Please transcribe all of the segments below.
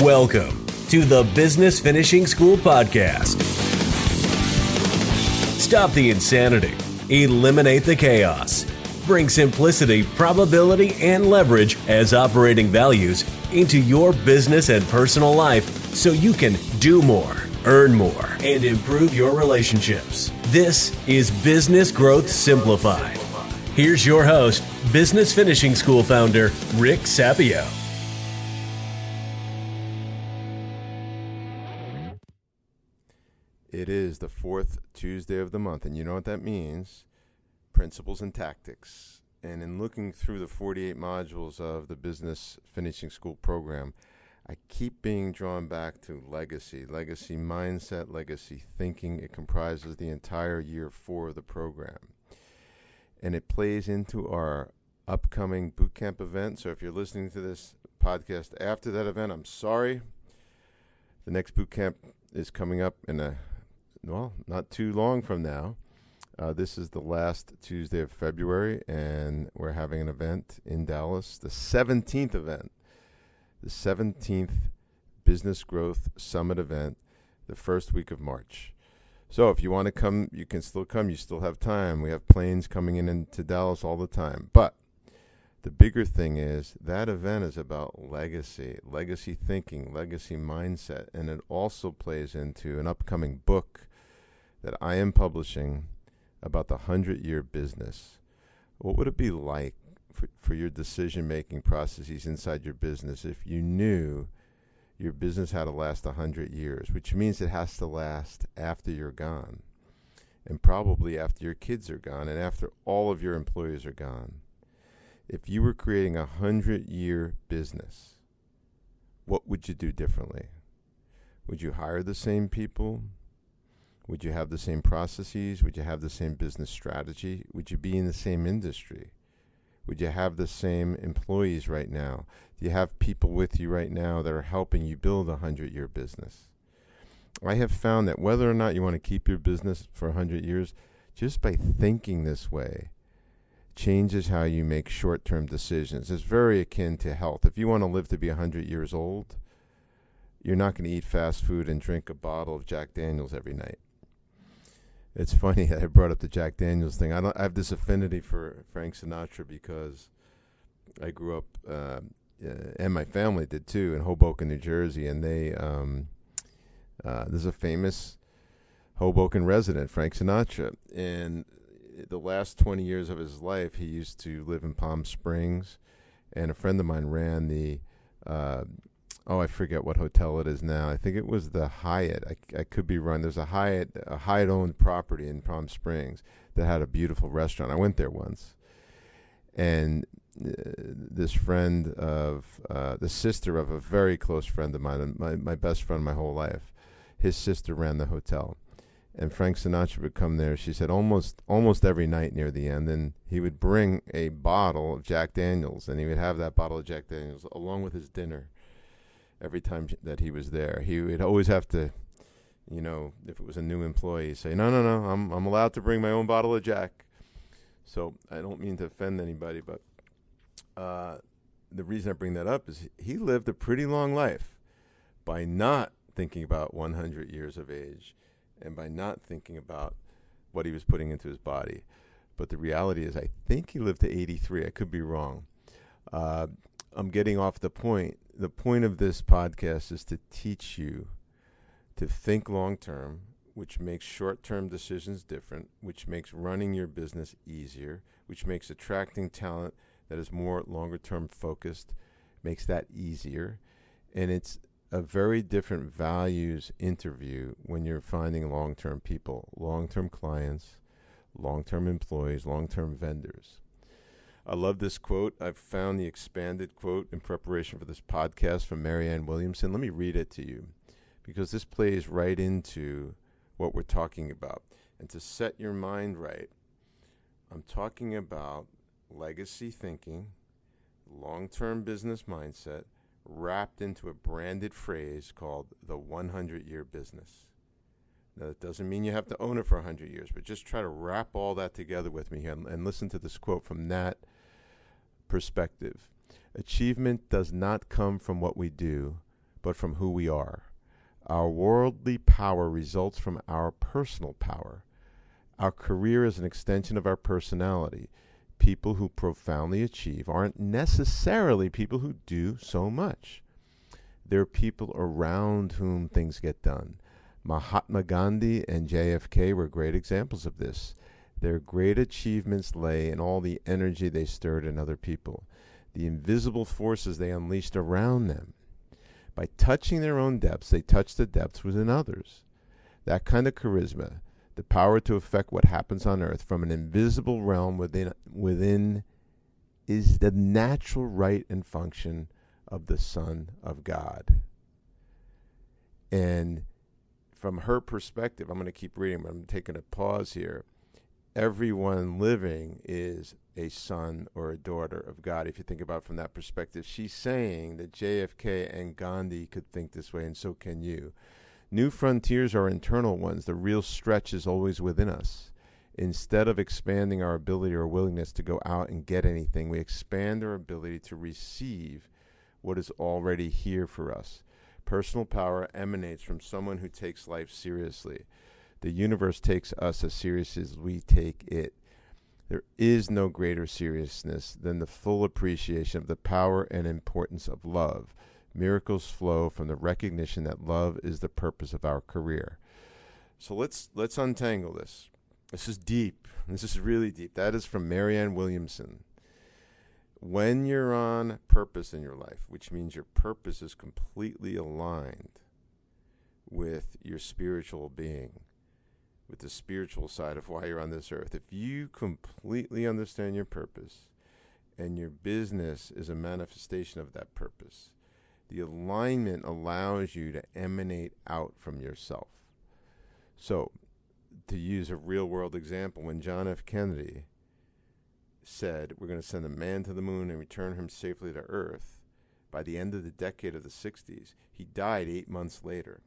Welcome to the Business Finishing School Podcast. Stop the insanity, eliminate the chaos, bring simplicity, probability, and leverage as operating values into your business and personal life so you can do more, earn more, and improve your relationships. This is Business Growth Simplified. Here's your host, Business Finishing School founder, Rick Sapio. Is the fourth Tuesday of the month, and you know what that means principles and tactics. And in looking through the 48 modules of the Business Finishing School program, I keep being drawn back to legacy, legacy mindset, legacy thinking. It comprises the entire year four of the program. And it plays into our upcoming boot camp event. So if you're listening to this podcast after that event, I'm sorry. The next boot camp is coming up in a well, not too long from now. Uh, this is the last Tuesday of February, and we're having an event in Dallas, the 17th event, the 17th Business Growth Summit event, the first week of March. So if you want to come, you can still come. You still have time. We have planes coming in into Dallas all the time. But the bigger thing is that event is about legacy, legacy thinking, legacy mindset, and it also plays into an upcoming book that I am publishing about the 100 year business, what would it be like for, for your decision making processes inside your business if you knew your business had to last 100 years, which means it has to last after you're gone, and probably after your kids are gone, and after all of your employees are gone? If you were creating a 100 year business, what would you do differently? Would you hire the same people? Would you have the same processes? Would you have the same business strategy? Would you be in the same industry? Would you have the same employees right now? Do you have people with you right now that are helping you build a hundred year business? I have found that whether or not you want to keep your business for a hundred years, just by thinking this way, changes how you make short term decisions. It's very akin to health. If you want to live to be a hundred years old, you're not going to eat fast food and drink a bottle of Jack Daniels every night it's funny that I brought up the Jack Daniels thing. I don't I have this affinity for Frank Sinatra because I grew up, uh, and my family did too, in Hoboken, New Jersey, and they um, uh, there's a famous Hoboken resident, Frank Sinatra, and the last 20 years of his life, he used to live in Palm Springs, and a friend of mine ran the uh, oh, I forget what hotel it is now. I think it was the Hyatt. I, I could be wrong. There's a Hyatt, a Hyatt owned property in Palm Springs that had a beautiful restaurant. I went there once, and uh, this friend of uh, the sister of a very close friend of mine, my my best friend my whole life, his sister ran the hotel. And Frank Sinatra would come there. She said almost almost every night near the end, and he would bring a bottle of Jack Daniels, and he would have that bottle of Jack Daniels along with his dinner every time that he was there. He would always have to, you know, if it was a new employee, say, "No, no, no, I'm I'm allowed to bring my own bottle of Jack." So I don't mean to offend anybody, but uh, the reason I bring that up is he lived a pretty long life by not thinking about 100 years of age and by not thinking about what he was putting into his body. But the reality is, I think he lived to 83. I could be wrong. Uh, I'm getting off the point the point of this podcast is to teach you to think long term, which makes short term decisions different, which makes running your business easier, which makes attracting talent that is more longer term focused, makes that easier. And it's a very different values interview when you're finding long term people, long term clients, long term employees, long term vendors. I love this quote. I've found the expanded quote in preparation for this podcast from Marianne Williamson. Let me read it to you because this plays right into what we're talking about. And to set your mind right, I'm talking about legacy thinking, long term business mindset, wrapped into a branded phrase called the 100 year business. Now, that doesn't mean you have to own it for 100 years, but just try to wrap all that together with me and, and listen to this quote from Nat perspective. Achievement does not come from what we do, but from who we are. Our worldly power results from our personal power. Our career is an extension of our personality. People who profoundly achieve aren't necessarily people who do so much. They're people around whom things get done. Mahatma Gandhi and JFK were great examples of this. Their great achievements lay in all the energy they stirred in other people, the invisible forces they unleashed around them. By touching their own depths, they touched the depths within others. That kind of charisma, the power to affect what happens on earth from an invisible realm within within is the natural right and function of the Son of God. And from her perspective, I'm going to keep reading, but I'm taking a pause here. Everyone living is a son or a daughter of God. If you think about from that perspective, she's saying that JFK and Gandhi could think this way, and so can you. New frontiers are internal ones. The real stretch is always within us. Instead of expanding our ability or willingness to go out and get anything, we expand our ability to receive what is already here for us. Personal power emanates from someone who takes life seriously. The universe takes us as serious as we take it. There is no greater seriousness than the full appreciation of the power and importance of love. Miracles flow from the recognition that love is the purpose of our career. So let's let's untangle this. This is deep. This is really deep. That is from Marianne Williamson. When you're on purpose in your life, which means your purpose is completely aligned with your spiritual being, with the spiritual side of why you're on this earth, if you completely understand your purpose and your business is a manifestation of that purpose, the alignment allows you to emanate out from yourself. So, to use a real world example, when John F. Kennedy said, We're going to send a man to the moon and return him safely to Earth by the end of the decade of the 60s, he died eight months later.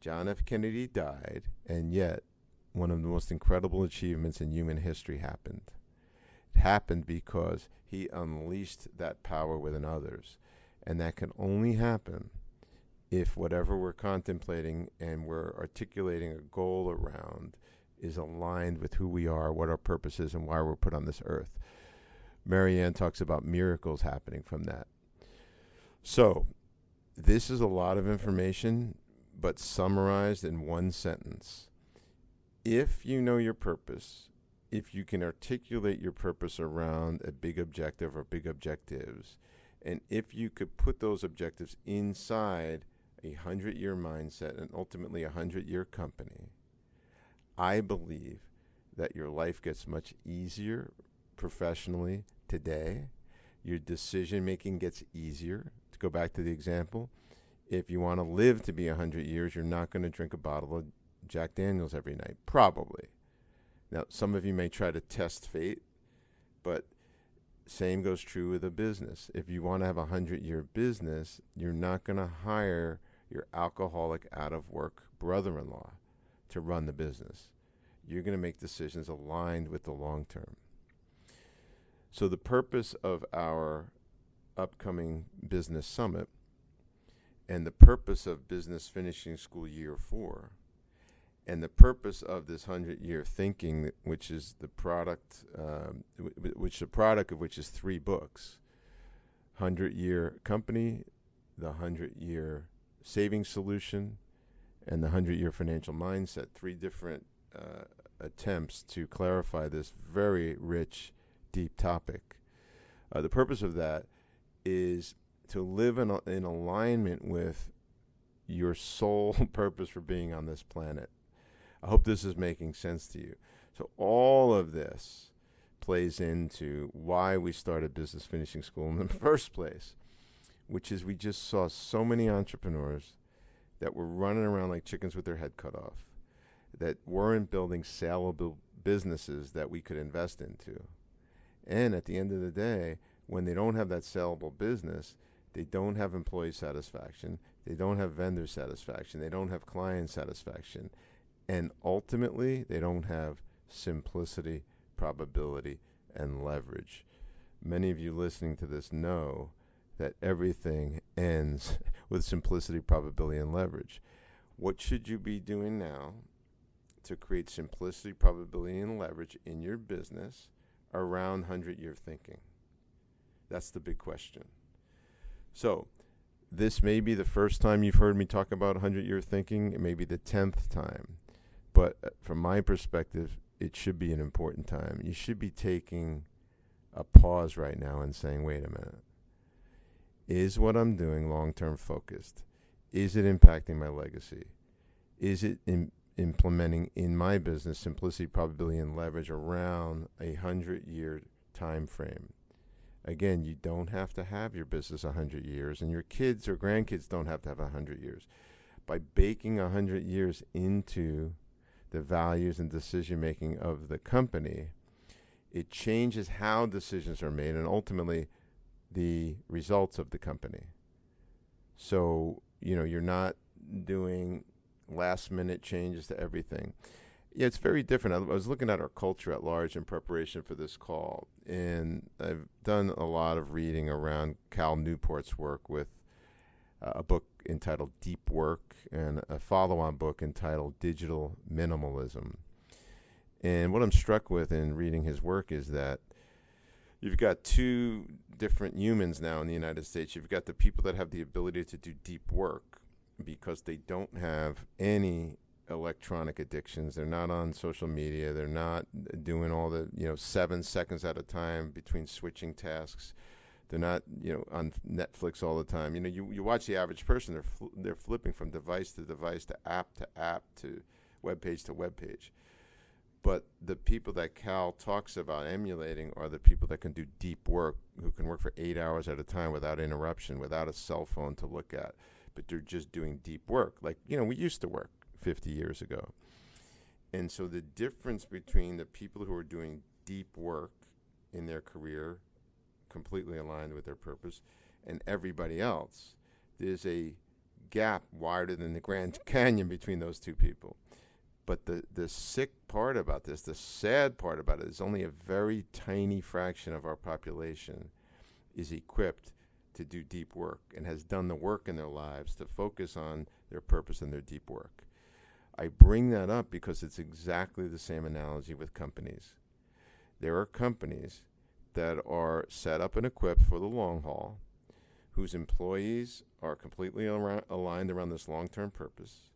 John F. Kennedy died, and yet one of the most incredible achievements in human history happened. It happened because he unleashed that power within others. And that can only happen if whatever we're contemplating and we're articulating a goal around is aligned with who we are, what our purpose is, and why we're put on this earth. Marianne talks about miracles happening from that. So, this is a lot of information, but summarized in one sentence. If you know your purpose, if you can articulate your purpose around a big objective or big objectives, and if you could put those objectives inside a hundred year mindset and ultimately a hundred year company, I believe that your life gets much easier professionally today. Your decision making gets easier. To go back to the example, if you want to live to be 100 years, you're not going to drink a bottle of Jack Daniels every night. Probably. Now, some of you may try to test fate, but same goes true with a business. If you want to have a 100 year business, you're not going to hire your alcoholic out of work brother in law to run the business. You're going to make decisions aligned with the long term. So, the purpose of our upcoming business summit and the purpose of business finishing school year four and the purpose of this 100 year thinking which is the product um, which the product of which is three books 100 year company the 100 year saving solution and the 100 year financial mindset three different uh, attempts to clarify this very rich deep topic uh, the purpose of that is to live in, in alignment with your sole purpose for being on this planet I hope this is making sense to you. So, all of this plays into why we started Business Finishing School in the first place, which is we just saw so many entrepreneurs that were running around like chickens with their head cut off, that weren't building saleable businesses that we could invest into. And at the end of the day, when they don't have that saleable business, they don't have employee satisfaction, they don't have vendor satisfaction, they don't have client satisfaction and ultimately, they don't have simplicity, probability, and leverage. Many of you listening to this know that everything ends with simplicity, probability, and leverage. What should you be doing now to create simplicity, probability, and leverage in your business around 100 year thinking? That's the big question. So, this may be the first time you've heard me talk about 100 year thinking, it may be the 10th time. But uh, from my perspective, it should be an important time. You should be taking a pause right now and saying, wait a minute. Is what I'm doing long term focused? Is it impacting my legacy? Is it in implementing in my business simplicity, probability, and leverage around a hundred year time frame? Again, you don't have to have your business a hundred years, and your kids or grandkids don't have to have a hundred years. By baking a hundred years into the values and decision making of the company, it changes how decisions are made and ultimately the results of the company. So, you know, you're not doing last minute changes to everything. Yeah, it's very different. I, I was looking at our culture at large in preparation for this call, and I've done a lot of reading around Cal Newport's work with uh, a book entitled Deep Work and a follow on book entitled Digital Minimalism. And what I'm struck with in reading his work is that you've got two different humans now in the United States. You've got the people that have the ability to do deep work because they don't have any electronic addictions. They're not on social media. They're not doing all the, you know, seven seconds at a time between switching tasks. They're not, you know, on Netflix all the time. You know, you, you watch the average person, they're, fl- they're flipping from device to device to app to app to web page to web page. But the people that Cal talks about emulating are the people that can do deep work, who can work for eight hours at a time without interruption, without a cell phone to look at. But they're just doing deep work, like you know we used to work 50 years ago. And so the difference between the people who are doing deep work in their career, completely aligned with their purpose, and everybody else, there's a gap wider than the Grand Canyon between those two people. But the, the sick part about this, the sad part about it, is only a very tiny fraction of our population is equipped to do deep work and has done the work in their lives to focus on their purpose and their deep work. I bring that up because it's exactly the same analogy with companies. There are companies that are set up and equipped for the long haul, whose employees are completely aligned around this long term purpose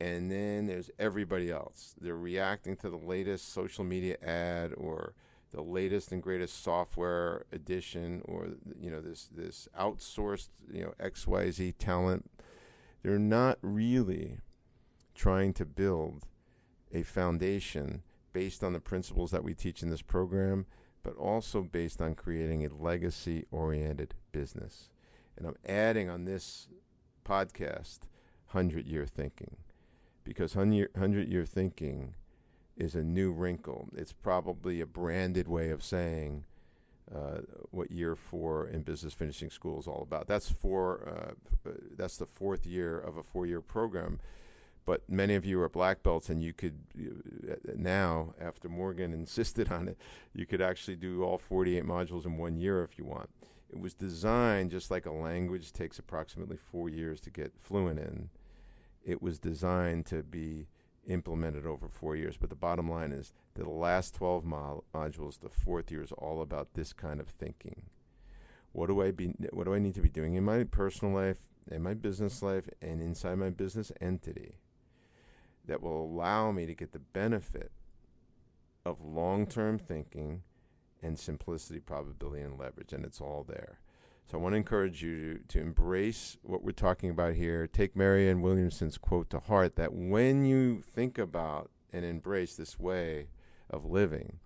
and then there's everybody else. They're reacting to the latest social media ad or the latest and greatest software edition or you know this this outsourced you know XYZ talent. They're not really trying to build a foundation based on the principles that we teach in this program, but also based on creating a legacy oriented business. And I'm adding on this podcast 100 year thinking because 100 year thinking is a new wrinkle. It's probably a branded way of saying uh, what year four in business finishing school is all about. That's four. Uh, that's the fourth year of a four-year program. But many of you are black belts, and you could uh, now, after Morgan insisted on it, you could actually do all 48 modules in one year if you want. It was designed just like a language takes approximately four years to get fluent in it was designed to be implemented over four years. But the bottom line is the last 12 mo- modules, the fourth year, is all about this kind of thinking. What do I be? What do I need to be doing in my personal life, in my business life, and inside my business entity that will allow me to get the benefit of long-term thinking and simplicity, probability, and leverage, and it's all there. So I want to encourage you to, to embrace what we're talking about here. Take Marianne Williamson's quote to heart that when you think about and embrace this way of living,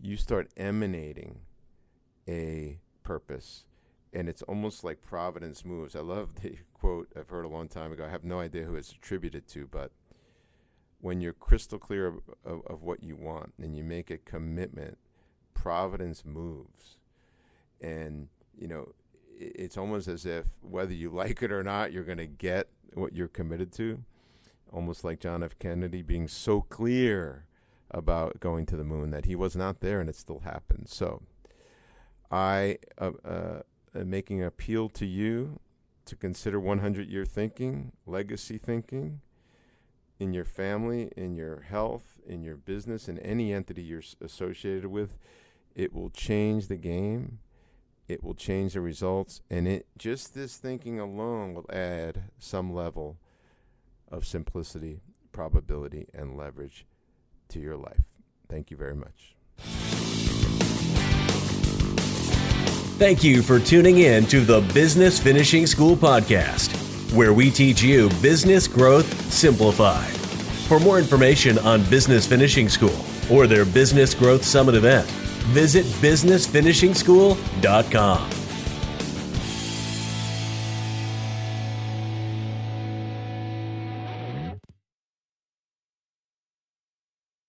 you start emanating a purpose. And it's almost like Providence moves. I love the quote I've heard a long time ago. I have no idea who it's attributed to, but when you're crystal clear of, of, of what you want and you make a commitment, Providence moves. And you know, it's almost as if whether you like it or not, you're going to get what you're committed to. Almost like John F. Kennedy being so clear about going to the moon that he was not there and it still happened. So I uh, uh, uh, making an appeal to you to consider 100 year thinking, legacy thinking in your family, in your health, in your business, in any entity you're associated with. It will change the game. It will change the results. And it just this thinking alone will add some level of simplicity, probability, and leverage to your life. Thank you very much. Thank you for tuning in to the Business Finishing School podcast, where we teach you business growth simplified. For more information on Business Finishing School or their Business Growth Summit event, visit businessfinishingschool.com.